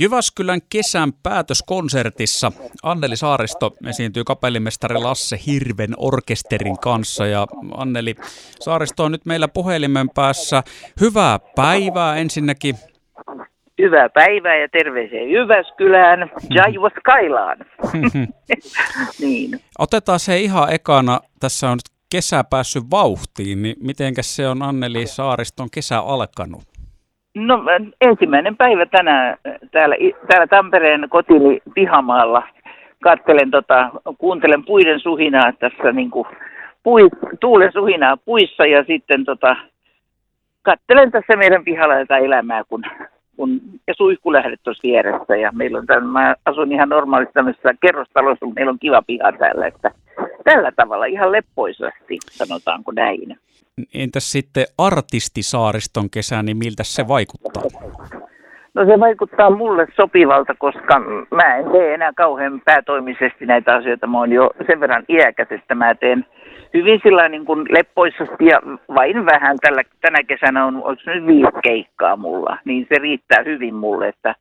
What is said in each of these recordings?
Jyväskylän kesän päätöskonsertissa Anneli Saaristo esiintyy kapellimestari Lasse Hirven orkesterin kanssa ja Anneli Saaristo on nyt meillä puhelimen päässä. Hyvää päivää ensinnäkin. Hyvää päivää ja terveisiä Jyväskylään ja Kailaan. niin. Otetaan se ihan ekana. Tässä on nyt kesä päässyt vauhtiin, niin mitenkäs se on Anneli Saariston kesä alkanut? No ensimmäinen päivä tänään täällä, täällä Tampereen kotili pihamaalla. Kattelen tota, kuuntelen puiden suhinaa tässä niin kuin pui, tuulen suhinaa puissa ja sitten tota, kattelen tässä meidän pihalla tätä elämää, kun, kun ja suihkulähdet tuossa vieressä. Ja meillä on tämän, mä asun ihan normaalisti tämmöisessä kerrostalossa, mutta meillä on kiva piha täällä, että tällä tavalla ihan leppoisasti, sanotaanko näin. Entäs sitten artistisaariston kesä, niin miltä se vaikuttaa? No se vaikuttaa mulle sopivalta, koska mä en tee enää kauhean päätoimisesti näitä asioita. Mä oon jo sen verran iäkäs, että mä teen hyvin sillä niin kuin leppoisesti ja vain vähän. Tällä, tänä kesänä on, onko nyt viisi keikkaa mulla, niin se riittää hyvin mulle, että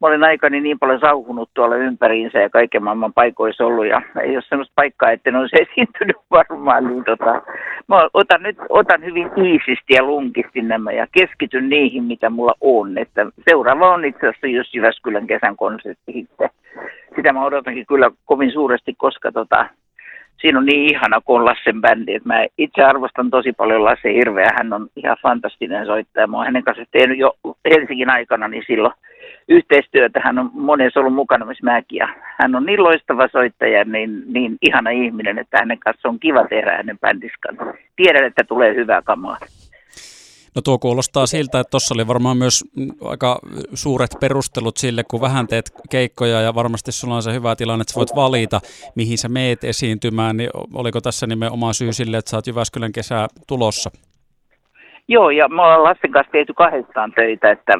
mä olen aikani niin paljon sauhunut tuolla ympäriinsä ja kaiken maailman paikoissa ollut ja ei ole sellaista paikkaa, että ne olisi esiintynyt varmaan, niin tota, mä otan nyt otan hyvin iisisti ja lunkisti nämä ja keskityn niihin, mitä mulla on, että seuraava on itse asiassa just Jyväskylän kesän konsertti Sitä mä odotankin kyllä kovin suuresti, koska tota, siinä on niin ihana, kun on Lassen bändi. Että mä itse arvostan tosi paljon Lasse Hirveä. Hän on ihan fantastinen soittaja. Mä oon hänen kanssa tehnyt jo Helsingin aikana, niin silloin yhteistyötä. Hän on monessa ollut mukana myös mäkin. Ja hän on niin loistava soittaja, niin, niin ihana ihminen, että hänen kanssa on kiva tehdä hänen bändiskan. Tiedän, että tulee hyvää kamaa. No tuo kuulostaa siltä, että tuossa oli varmaan myös aika suuret perustelut sille, kun vähän teet keikkoja ja varmasti sulla on se hyvä tilanne, että sä voit valita, mihin sä meet esiintymään, niin oliko tässä nimenomaan syy sille, että sä oot Jyväskylän kesää tulossa? Joo, ja me ollaan lasten kanssa tehty kahdestaan töitä, että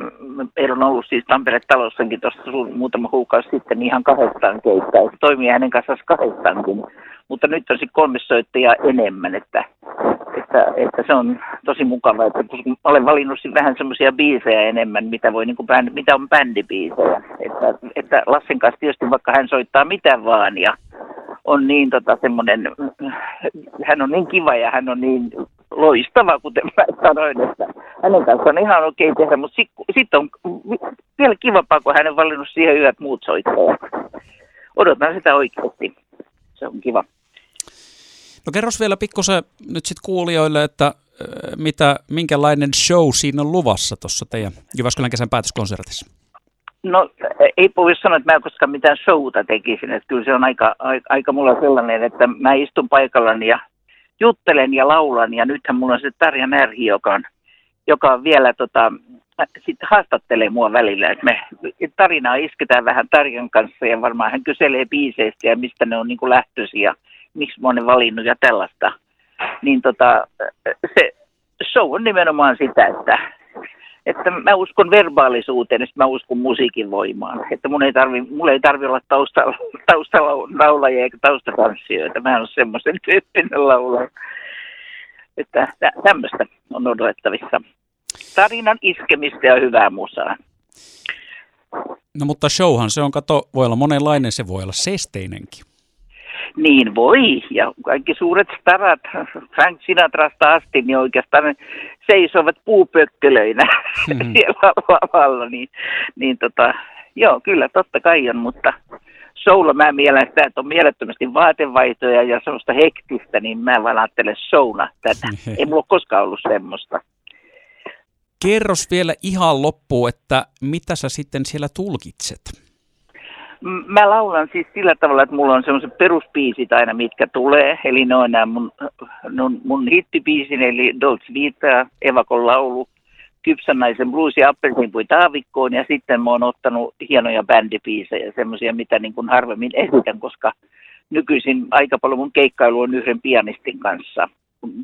meillä on ollut siis Tampere-talossakin tuossa muutama kuukausi sitten ihan kahdestaan keikkaa, että toimii hänen kanssaan kahdestaankin, mutta nyt on sitten kolme soittajaa enemmän, että, että, että, se on tosi mukava, että kun olen valinnut vähän semmoisia biisejä enemmän, mitä, voi, niin kuin bänd, mitä on bändibiisejä, että, että Lassen kanssa tietysti vaikka hän soittaa mitä vaan ja on niin tota semmoinen, hän on niin kiva ja hän on niin loistava, kuten mä sanoin, että hänen kanssaan on ihan okei tehdä, mutta sitten sit on vielä kivampaa, kun hän on valinnut siihen hyvät muut soittajat. Odotan sitä oikeasti. Se on kiva. No kerros vielä pikkusen nyt sitten kuulijoille, että mitä, minkälainen show siinä on luvassa tuossa teidän Jyväskylän kesän päätöskonsertissa? No ei voi sanoa, että mä en koskaan mitään showta tekisin. Että kyllä se on aika, aika, aika mulla sellainen, että mä istun paikallani ja juttelen ja laulan. Ja nythän mulla on se Tarja Närhi, joka on, joka on vielä tota, sitten haastattelee mua välillä. Että me tarinaa isketään vähän Tarjan kanssa ja varmaan hän kyselee biiseistä ja mistä ne on niin lähtöisiä ja miksi mä oon valinnut ja tällaista. Niin tota, se show on nimenomaan sitä, että että mä uskon verbaalisuuteen, että mä uskon musiikin voimaan. Että mun ei tarvi, mulla ei tarvi olla taustalla, taustalla laulajia eikä taustatanssijoita. Mä en ole semmoisen tyyppinen laulaja. Että tämmöistä on odotettavissa. Tarinan iskemistä ja hyvää musaa. No mutta showhan se on, kato, voi olla monenlainen, se voi olla sesteinenkin. Niin voi, ja kaikki suuret starat, Frank Sinatrasta asti, niin oikeastaan seisovat puupökkölöinä mm-hmm. siellä lavalla, niin, niin tota, joo, kyllä totta kai on, mutta showlla mä mielen sitä, että on mielettömästi vaatevaihtoja ja semmoista hektistä, niin mä vaan ajattelen showna tätä. Ei mulla ole koskaan ollut semmoista. Kerros vielä ihan loppuun, että mitä sä sitten siellä tulkitset? Mä laulan siis sillä tavalla, että mulla on semmoiset peruspiisit aina, mitkä tulee. Eli ne on nämä mun, mun, mun eli Dolce Vita, Evakon laulu, Kypsän naisen blues ja appelsinpui taavikkoon. Ja sitten mä oon ottanut hienoja bändipiisejä, semmoisia, mitä niin kuin harvemmin esitän, koska nykyisin aika paljon mun keikkailu on yhden pianistin kanssa.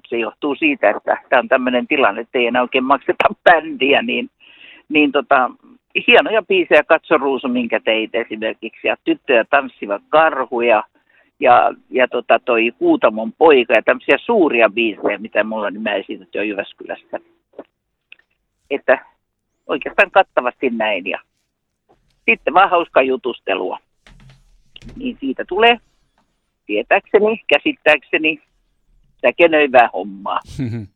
Se johtuu siitä, että tämä on tämmöinen tilanne, että ei enää oikein makseta bändiä, niin, niin tota, hienoja biisejä, Katso Ruusu, minkä teit esimerkiksi, ja Tyttöjä tanssivat karhuja, ja, ja tota toi Kuutamon poika, ja tämmöisiä suuria biisejä, mitä mulla niin mä esitetty jo Jyväskylästä. Että oikeastaan kattavasti näin, ja sitten vaan hauska jutustelua. Niin siitä tulee tietääkseni, käsittääkseni säkenöivää hommaa.